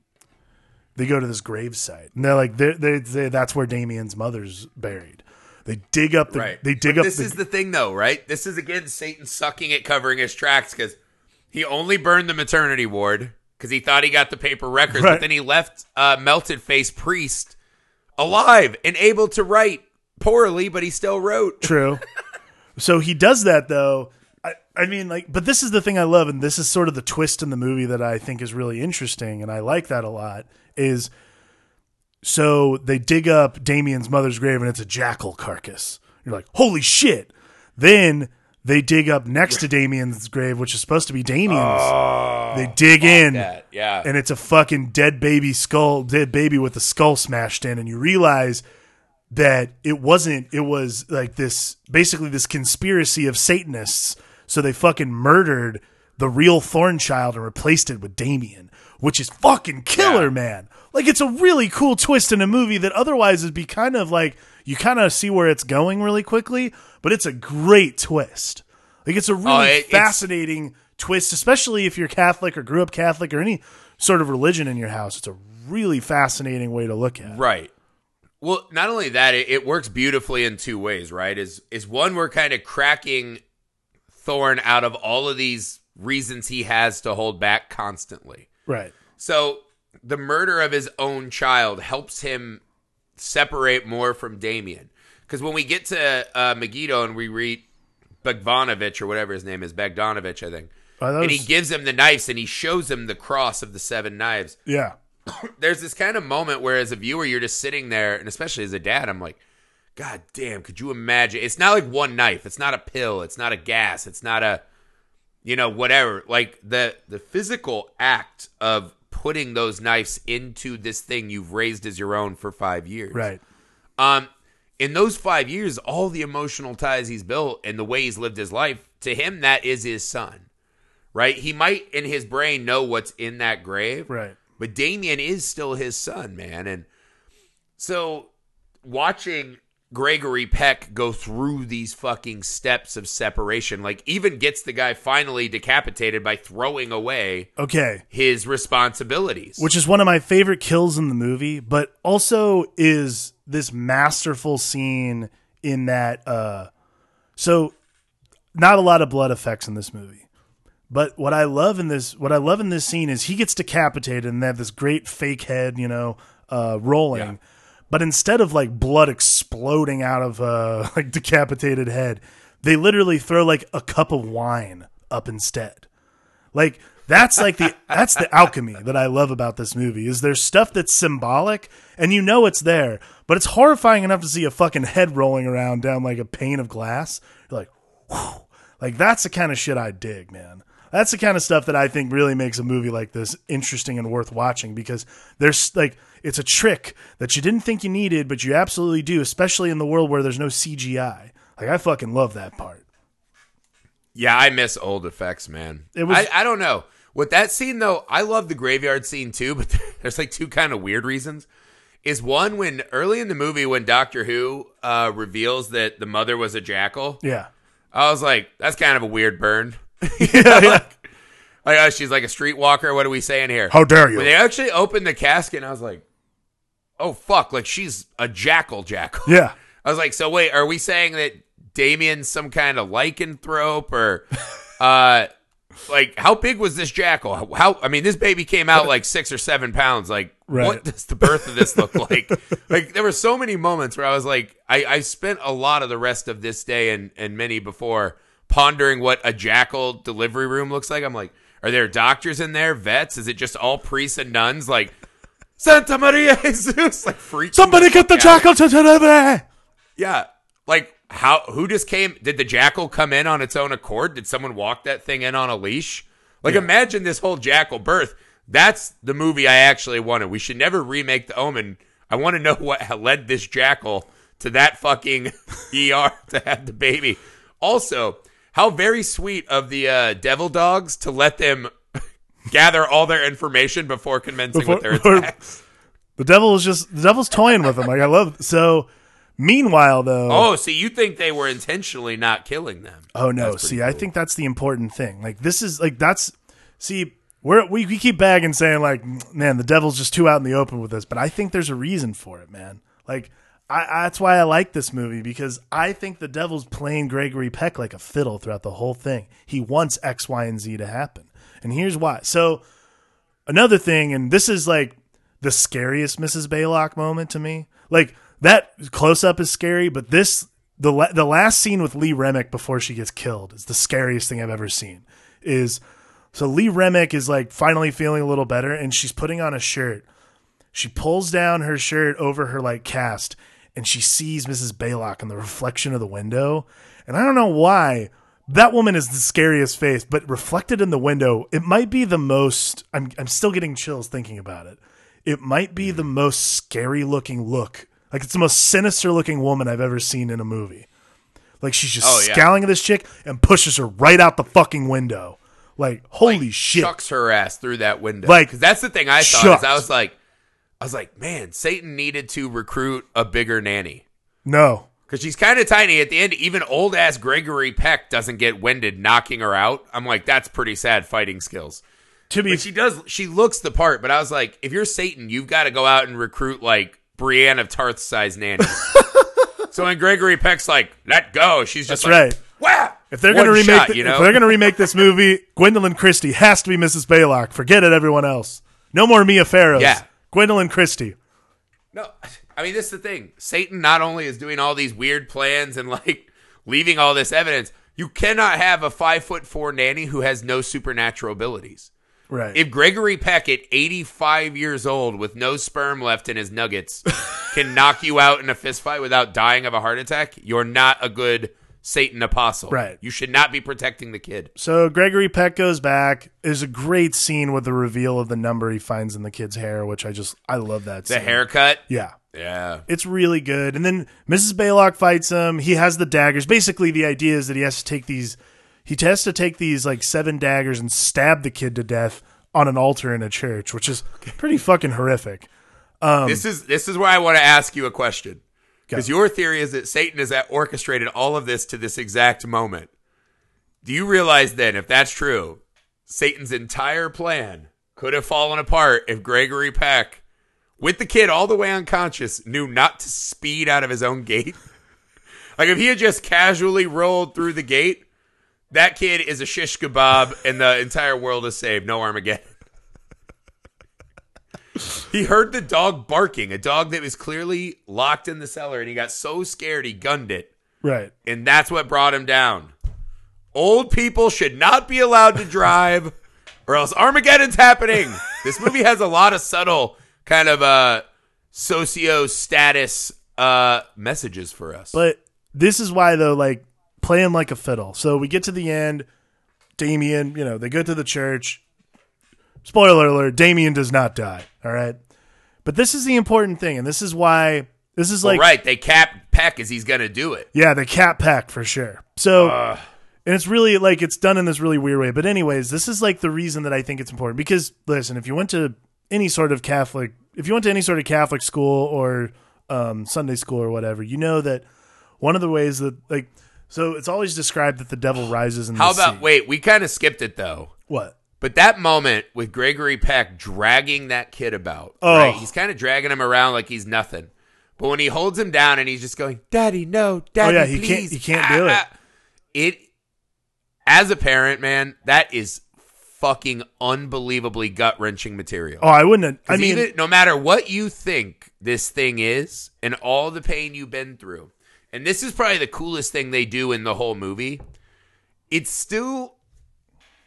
they go to this grave site. And they're like they they they that's where Damien's mother's buried. They dig up the Right. they dig But up This the is the thing, though, right? This is again Satan sucking it, covering his tracks because he only burned the maternity ward because he thought he got the paper records, Right. but then he left uh, melted face priest alive and able to write poorly, but he still wrote. True. so he does that though. I, I mean, like, but this is the thing I love, and this is sort of the twist in the movie that I think is really interesting, and I like that a lot. Is so they dig up Damien's mother's grave, and it's a jackal carcass. You're like, holy shit! Then they dig up next to Damien's grave, which is supposed to be Damien's. Oh, they dig in, That, yeah. and it's a fucking dead baby skull, dead baby with a skull smashed in, and you realize that it wasn't. It was like this, basically this conspiracy of Satanists. So they fucking murdered the real Thornchild and replaced it with Damien, which is fucking killer, Yeah. man. Like it's a really cool twist in a movie that otherwise would be kind of like you kind of see where it's going really quickly, but it's a great twist. Like it's a oh, really Oh, it- it's- fascinating twist, especially if you're Catholic or grew up Catholic or any sort of religion in your house. It's a really fascinating way to look at. it. Right. Well, not only that, it, it works beautifully in two ways, right? Is is one we're kind of cracking Thorn out of all of these reasons he has to hold back constantly. Right. So the murder of his own child helps him separate more from Damien. Because when we get to uh, Megiddo and we read Bogdanovich or whatever his name is, Bogdanovich, I think, Oh, and he gives him the knives and he shows him the cross of the seven knives yeah. there's this kind of moment where as a viewer you're just sitting there and especially as a dad i'm like god damn could you imagine it's not like one knife it's not a pill it's not a gas it's not a you know whatever like the the physical act of putting those knives into this thing you've raised as your own for 5 years Right. um in those 5 years all the emotional ties he's built and the way he's lived his life to him that is his son right he might in his brain know what's in that grave Right. but Damien is still his son, man. And so watching Gregory Peck go through these fucking steps of separation, like even gets the guy finally decapitated by throwing away Okay. his responsibilities. Which is one of my favorite kills in the movie, but also is this masterful scene in that uh so not a lot of blood effects in this movie. But what I love in this what I love in this scene is he gets decapitated and they have this great fake head, you know, uh rolling. Yeah. But instead of like blood exploding out of uh, a like decapitated head, they literally throw like a cup of wine up instead. Like that's like the that's the alchemy that I love about this movie is there's stuff that's symbolic and you know it's there, but it's horrifying enough to see a fucking head rolling around down like a pane of glass. You're like, whew. like that's the kind of shit I dig, man. That's the kind of stuff that I think really makes a movie like this interesting and worth watching because there's like it's a trick that you didn't think you needed, but you absolutely do, especially in the world where there's no CGI. Like I fucking love that part. yeah, I miss old effects, man. It was- I, I don't know. With that scene though, I love the graveyard scene too, but there's like two kind of weird reasons. Is one when early in the movie when Doctor Who uh, reveals that the mother was a jackal, Yeah. I was like, that's kind of a weird burn. Yeah, yeah. Like, oh, she's like a streetwalker. What are we saying here? How dare you? When they actually opened the casket, and I was like, oh, fuck. Like, she's a jackal jackal. Yeah. I was like, so wait, are we saying that Damien's some kind of lycanthrope or, uh, like how big was this jackal? How I mean, this baby came out like six or seven pounds. Like, Right. what does the birth of this look like? like, there were so many moments where I was like, I, I spent a lot of the rest of this day and and many before pondering what a jackal delivery room looks like. I'm like, are there doctors in there, vets? Is it just all priests and nuns? Like, Santa Maria Jesus, like freaking Somebody get the out. jackal to delivery. Yeah. Like how who just came did the jackal come in on its own accord? Did someone walk that thing in on a leash? Like imagine this whole jackal birth. That's the movie I actually wanted. We should never remake the omen. I want to know what led this jackal to that fucking ER to have the baby. Also, how very sweet of the uh, devil dogs to let them gather all their information before commencing Before- with their attacks. The devil is just the devil's toying with them. Like I love so. Meanwhile, though, Oh, so you think they were intentionally not killing them? Oh no! See, I think that's the important thing. Like this is like that's see we're, we we keep bagging saying like man the devil's just too out in the open with this, but I think there's a reason for it, man. Like I, that's why I like this movie because I think the devil's playing Gregory Peck like a fiddle throughout the whole thing. He wants X, Y, and Z to happen, and here's why. So another thing, and this is like the scariest Mrs. Baylock moment to me. Like that close up is scary, but this the la- the last scene with Lee Remick before she gets killed is the scariest thing I've ever seen. Is so Lee Remick is like finally feeling a little better, and she's putting on a shirt. She pulls down her shirt over her like cast, and she sees Mrs. Baylock in the reflection of the window. And I don't know why that woman is the scariest face, but reflected in the window, it might be the most. I'm I'm still getting chills thinking about it. It might be the hmm. most scary looking look. Like it's the most sinister looking woman I've ever seen in a movie. Like she's just Oh, yeah. scowling at this chick and pushes her right out the fucking window. Like holy like, shit! chucks her ass through that window. Like because that's the thing I thought. I was like, I was like, man, Satan needed to recruit a bigger nanny No, because she's kind of tiny. At the end, even old ass Gregory Peck doesn't get winded knocking her out. I'm like, that's pretty sad fighting skills. to be But she does. She looks the part. But I was like, if you're Satan, you've got to go out and recruit like Brienne of Tarth size nanny. so when Gregory Peck's like, let go, she's just That's like, right. Wow. If they're gonna remake, shot, the- you if they're gonna remake this movie, Gwendoline Christie has to be Mrs. Baylock. Forget it, everyone else. No more Mia Farrow. Yeah. Gwendoline Christie. No, I mean this is the thing. Satan not only is doing all these weird plans and like leaving all this evidence, you cannot have a five foot four nanny who has no supernatural abilities. Right. If Gregory Peck at 85 years old with no sperm left in his nuggets can knock you out in a fist fight without dying of a heart attack, you're not a good Satan apostle. Right. You should not be protecting the kid. so Gregory Peck goes back. There's a great scene with the reveal of the number he finds in the kid's hair, which I just I love that. The scene. haircut. Yeah. Yeah. It's really good. And then Mrs. Baylock fights him. He has the daggers. Basically, the idea is that he has to take these. He has to take these like seven daggers and stab the kid to death on an altar in a church, which is pretty fucking horrific. this is this is where I want to ask you a question. Because your theory is that Satan has orchestrated all of this to this exact moment. Do you realize then, if that's true, Satan's entire plan could have fallen apart if Gregory Peck, with the kid all the way unconscious, knew not to speed out of his own gate? like if he had just casually rolled through the gate, that kid is a shish kebab and the entire world is saved. No Armageddon. He heard the dog barking, a dog that was clearly locked in the cellar, and he got so scared he gunned it. Right. And that's what brought him down. Old people should not be allowed to drive, or else Armageddon's happening. This movie has a lot of subtle kind of uh socio status uh messages for us. But this is why though, like playing like a fiddle. So we get to the end. Damien, you know, they go to the church. Spoiler alert: Damien does not die. All right, but this is the important thing, and this is why this is like right, they cap Peck as he's gonna do it. yeah, the cat pack for sure. So. and it's really like it's done in this really weird way. But anyways, this is like the reason that I think it's important because listen, if you went to any sort of Catholic, if you went to any sort of Catholic school or um, Sunday school or whatever, you know that one of the ways that like so it's always described that the devil rises in How about sea. wait, we kind of skipped it though. what? But that moment with Gregory Peck dragging that kid about, Oh. right? He's kind of dragging him around like he's nothing. But when he holds him down and he's just going, "Daddy, no, Daddy, Oh, yeah, he can't- please," he can't ah, do it. Ah. It, as a parent, man, that is fucking unbelievably gut wrenching material. Oh, I wouldn't. Have, I mean, even, no matter what you think this thing is and all the pain you've been through, and this is probably the coolest thing they do in the whole movie, it's still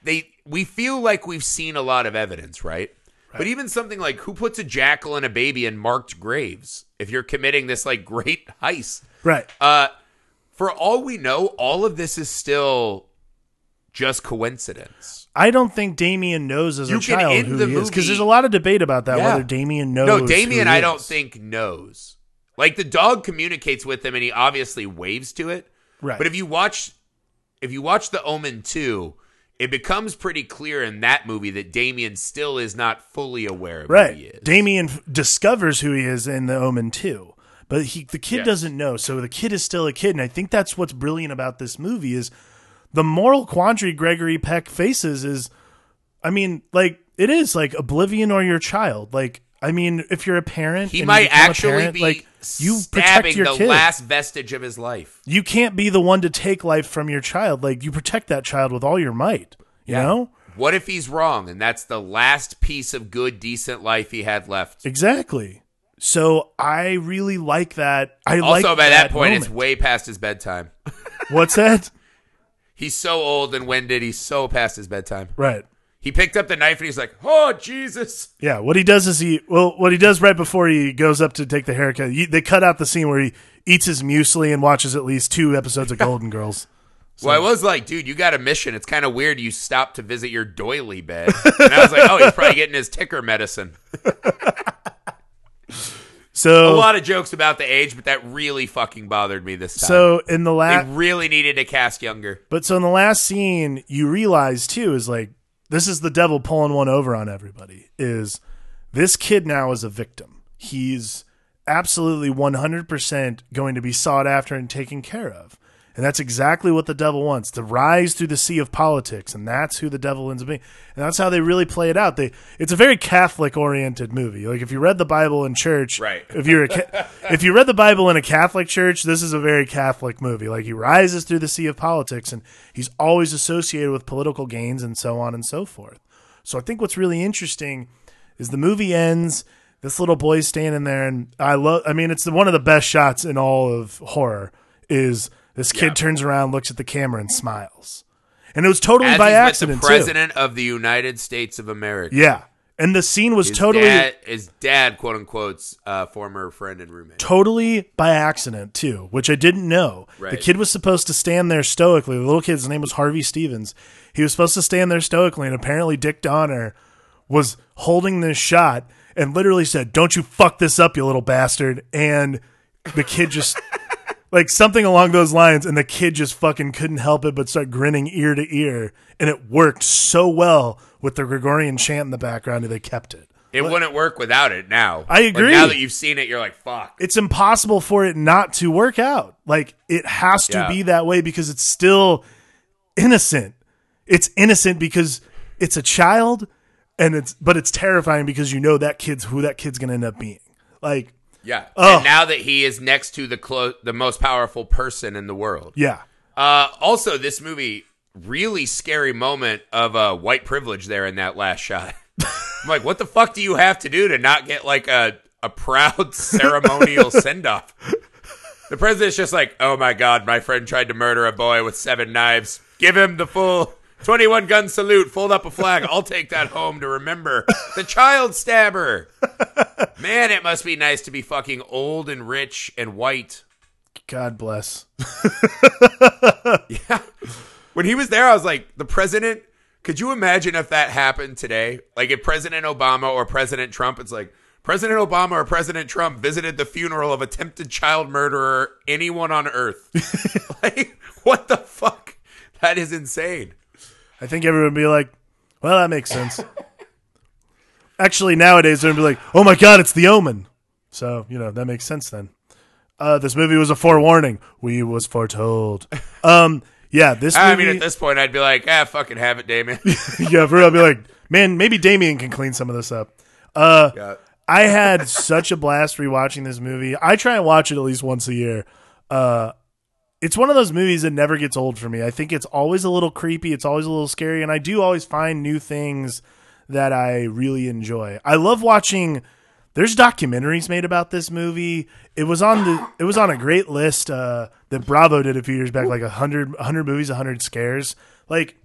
they we feel like we've seen a lot of evidence, right? But even something like who puts a jackal and a baby in marked graves if you're committing this like great heist? right. Uh for all we know, all of this is still just coincidence. I don't think Damien knows as You a child who the he is because there's a lot of debate about that Yeah. whether Damien knows. No, Damien, I don't think knows. Like the dog communicates with him, and he obviously waves to it. Right. But if you watch, if you watch The Omen two, it becomes pretty clear in that movie that Damien still is not fully aware of who he right, is. Damien f- discovers who he is in the Omen too, but he the kid Yes. doesn't know. So the kid is still a kid, and I think that's what's brilliant about this movie is the moral quandary Gregory Peck faces is, I mean, like it is like oblivion or your child. Like I mean, if you're a parent, he might actually parent, be like you protect stabbing your the kid. last vestige of his life. you can't be the one to take life from your child. Like you protect that child with all your might. You know What if he's wrong, and that's the last piece of good, decent life he had left? exactly. So I really like that. I Also, like by that, point, moment. it's way past his bedtime. what's that? He's so old and winded. He's so past his bedtime. Right. He picked up the knife and he's like, "Oh Jesus!" Yeah, what he does is he well, what he does right before he goes up to take the haircut. He, they cut out the scene where he eats his muesli and watches at least two episodes of Golden Girls. Well, I was like, dude, you got a mission. It's kind of weird you stopped to visit your doily bed. And I was like, oh, he's probably getting his ticker medicine. So a lot of jokes about the age, but that really fucking bothered me this time. so in the they last really needed to cast younger. but so in the last scene you realize too is like this is the devil pulling one over on everybody is this kid now is a victim. He's absolutely 100% going to be sought after and taken care of. And that's exactly what the devil wants to rise through the sea of politics. And that's who the devil ends up being. And that's how they really play it out. They, it's a very Catholic oriented movie. Like if you read the Bible in church, Right. if you're a, if you read the Bible in a Catholic church, this is a very Catholic movie. Like he rises through the sea of politics and he's always associated with political gains and so on and so forth. So I think what's really interesting is the movie ends. This little boy's standing there, and I love. I mean, it's one of the best shots in all of horror. Is this kid Yeah. turns around, looks at the camera, and smiles, and it was totally As by accident the too. president of the United States of America. Yeah, and the scene was His totally, dad, his dad, quote unquote's uh, former friend and roommate. totally by accident too, which I didn't know. The kid was supposed to stand there stoically. The little kid's name was Harvey Stephens. He was supposed to stand there stoically, and apparently Dick Donner was holding this shot and literally said, "Don't you fuck this up, you little bastard!" And the kid just. Like something along those lines, and the kid just fucking couldn't help it but start grinning ear to ear, and it worked so well with the Gregorian chant in the background, and they kept it. It wouldn't work without it now. I Like, agree. now that you've seen it, you're like, fuck. it's impossible for it not to work out. Like it has to Yeah. be that way because it's still innocent. It's innocent because it's a child and it's but it's terrifying because you know that kid's who that kid's going to end up being. Like Yeah. Ugh. And now that he is next to the clo- the most powerful person in the world. yeah. Uh, also, this movie really scary moment of uh, white privilege there in that last shot. I'm like, what the fuck do you have to do to not get like a a proud ceremonial send off? The president's just like, oh my god, my friend tried to murder a boy with seven knives. Give him the full 21 gun salute. Fold up a flag. I'll take that home to remember the child stabber. Man, it must be nice to be fucking old and rich and white. God bless. Yeah. When he was there, I was like, the president. Could you imagine if that happened today? Like if President Obama or President Trump, it's like President Obama or President Trump visited the funeral of attempted child murderer, anyone on earth. like, what the fuck? That is insane. I think everyone would be like, "Well, that makes sense." Actually, nowadays they're gonna be like, "Oh my god, it's the Omen." So you know that makes sense then. Uh, this movie was a forewarning. We was foretold. Um, yeah, this movie. I mean, at this point, I'd be like, ah, fucking have it, Damien. yeah, for real, I'd be like, man, maybe Damien can clean some of this up. Uh, Yeah. I had such a blast rewatching this movie. I try and watch it at least once a year. Uh, it's one of those movies that never gets old for me. I think it's always a little creepy, it's always a little scary, and I do always find new things that I really enjoy. I love watching there's documentaries made about this movie. It was on the it was on a great list uh, that Bravo did a few years back, like 100, 100 movies, 100 scares. Like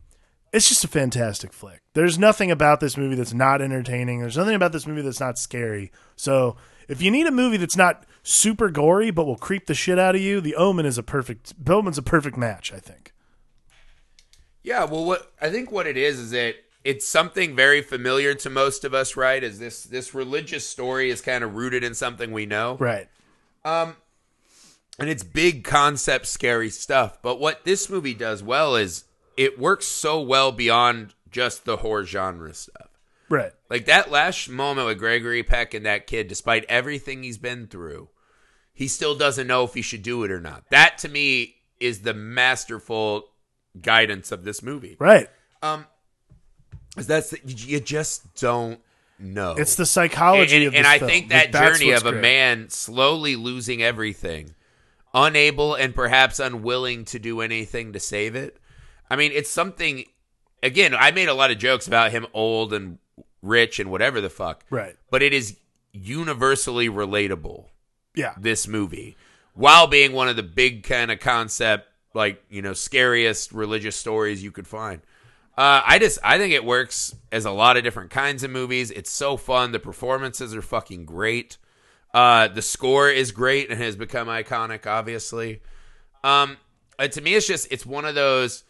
it's just a fantastic flick. There's nothing about this movie that's not entertaining. There's nothing about this movie that's not scary. So if you need a movie that's not super gory but will creep the shit out of you, The Omen is a perfect. Omen's a perfect match, I think. Yeah, well, what I think what it is is that it's something very familiar to most of us, right? Is this this religious story is kind of rooted in something we know, Right. Um, and it's big concept, scary stuff. But what this movie does well is it works so well beyond just the horror genre stuff. Right. Like that last moment with Gregory Peck and that kid, despite everything he's been through, he still doesn't know if he should do it or not. That to me is the masterful guidance of this movie. Right. Um, that's the, you just don't know. It's the psychology and, of and I film. think that that's journey of a great. man slowly losing everything, unable and perhaps unwilling to do anything to save it. I mean, it's something. Again, I made a lot of jokes about him old and rich and whatever the fuck, Right. but it is universally relatable. Yeah. This movie, while being one of the big kind of concept, like you know, scariest religious stories you could find. Uh, I just I think it works as a lot of different kinds of movies. It's so fun. The performances are fucking great. Uh, the score is great and has become iconic. Obviously, um, uh, to me, it's just it's one of those.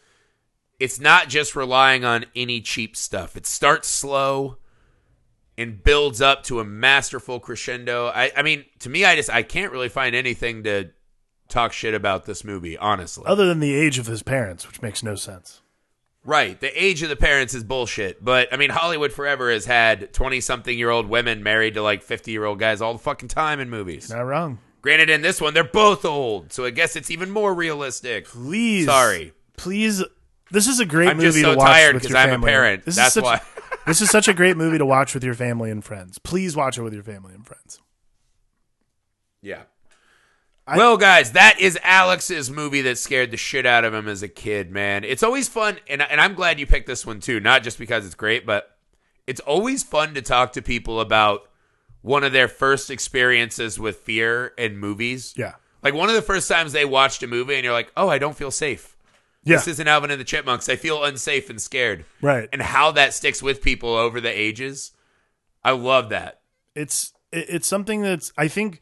It's not just relying on any cheap stuff. It starts slow and builds up to a masterful crescendo. I, I mean, to me, I just I can't really find anything to talk shit about this movie. Honestly, Other than the age of his parents, which makes no sense. Right. The age of the parents is bullshit. But I mean, Hollywood forever has had 20 something year old women married to like 50 year old guys all the fucking time in movies. Not wrong. Granted, in this one, they're both old. So I guess it's even more realistic. Please. Sorry. Please. This is a great I'm movie just so to watch tired with because your I'm a family. parent. This is That's such- why. This is such a great movie to watch with your family and friends. Please watch it with your family and friends. Yeah. I- well, guys, that is Alex's movie that scared the shit out of him as a kid, man. It's always fun, and, and I'm glad you picked this one too, not just because it's great, but it's always fun to talk to people about one of their first experiences with fear in movies. Yeah. Like one of the first times they watched a movie, and you're like, oh, I don't feel safe. Yeah. This isn't Alvin and the Chipmunks. I feel unsafe and scared. Right. And how that sticks with people over the ages. I love that. it's it's something that's I think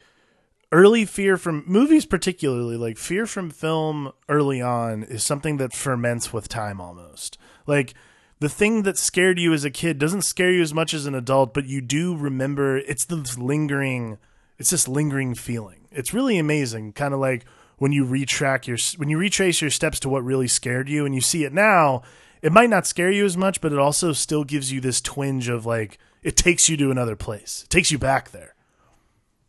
early fear from movies particularly like fear from film early on is something that ferments with time almost like the thing that scared you as a kid doesn't scare you as much as an adult but you do remember it's this lingering it's this lingering feeling it's really amazing kind of like when you retrack your when you retrace your steps to what really scared you and you see it now it might not scare you as much but it also still gives you this twinge of like it takes you to another place it takes you back there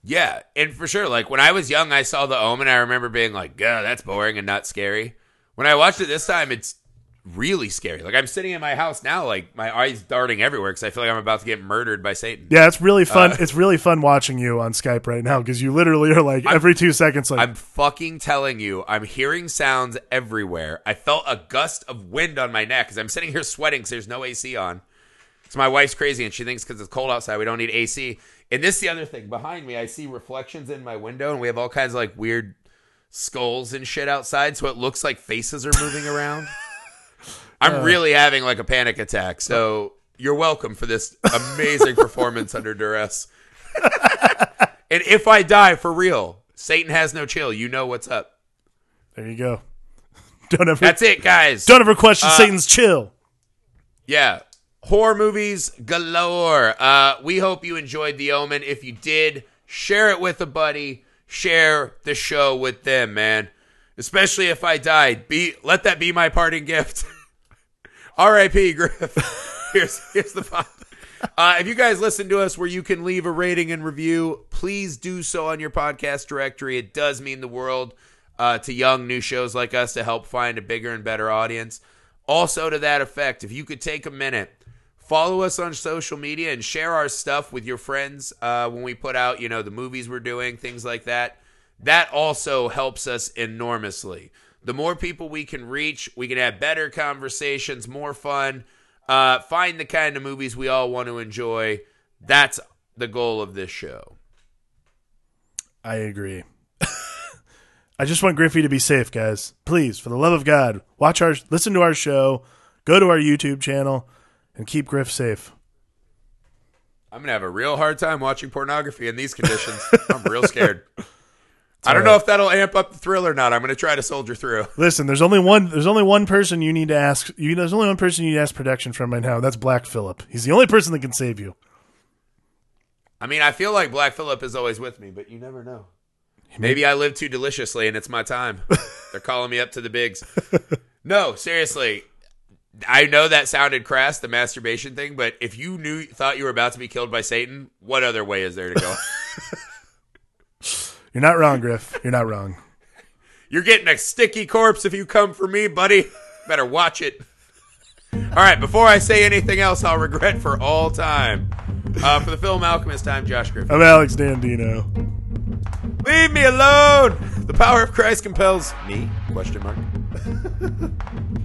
Yeah, and for sure, like when I was young, I saw The Omen. I remember being like, "God, that's boring and not scary." When I watched it this time, it's really scary. Like I'm sitting in my house now, like my eyes darting everywhere because I feel like I'm about to get murdered by Satan. yeah it's really fun Uh, it's really fun watching you on skype right now because you literally are like every two seconds like I'm fucking telling you, I'm hearing sounds everywhere. I felt a gust of wind on my neck because I'm sitting here sweating because there's no AC on. So my wife's crazy and she thinks because it's cold outside we don't need AC. And this is the other thing. Behind me, I see reflections in my window and we have all kinds of like weird skulls and shit outside, so it looks like faces are moving around. I'm really having like a panic attack. So you're welcome for this amazing performance under duress. and if I die for real, Satan has no chill. You know what's up. there you go don't ever That's it, guys. don't ever question Uh, satan's chill Yeah. Horror movies galore. Uh, we hope you enjoyed The Omen. If you did, share it with a buddy. Share the show with them, man. Especially if I died. Be let that be my parting gift. R.I.P. Griff. here's here's the fun. Uh, if you guys listen to us where you can leave a rating and review, please do so on your podcast directory. It does mean the world uh, to young new shows like us to help find a bigger and better audience. Also, to that effect, if you could take a minute, follow us on social media and share our stuff with your friends uh, when we put out, you know, the movies we're doing, things like that. that also helps us enormously. The more people we can reach, we can have better conversations, more fun, uh, find the kind of movies we all want to enjoy. That's the goal of this show. I agree. I just want Griffey to be safe, guys. Please, for the love of God, watch our listen to our show, go to our YouTube channel, and keep Griff safe. I'm gonna have a real hard time watching pornography in these conditions. I'm real scared. I don't know if that'll amp up the thrill or not. I'm gonna try to soldier through. Listen, there's only one. There's only one person you need to ask. You, there's only one person you need to ask protection from right now. That's Black Phillip. He's the only person that can save you. I mean, I feel like Black Phillip is always with me, but you never know. Maybe I live too deliciously and it's my time. They're calling me up to the bigs. No, seriously. I know that sounded crass, the masturbation thing, but if you knew thought you were about to be killed by Satan, what other way is there to go? You're not wrong, Griff. You're not wrong. You're getting a sticky corpse if you come for me, buddy. Better watch it. All right, before I say anything else, I'll regret for all time. Uh, for the film Alchemist, I'm Josh Griffin. I'm Alex Dandino. Leave me alone. The power of Christ compels me? Question mark.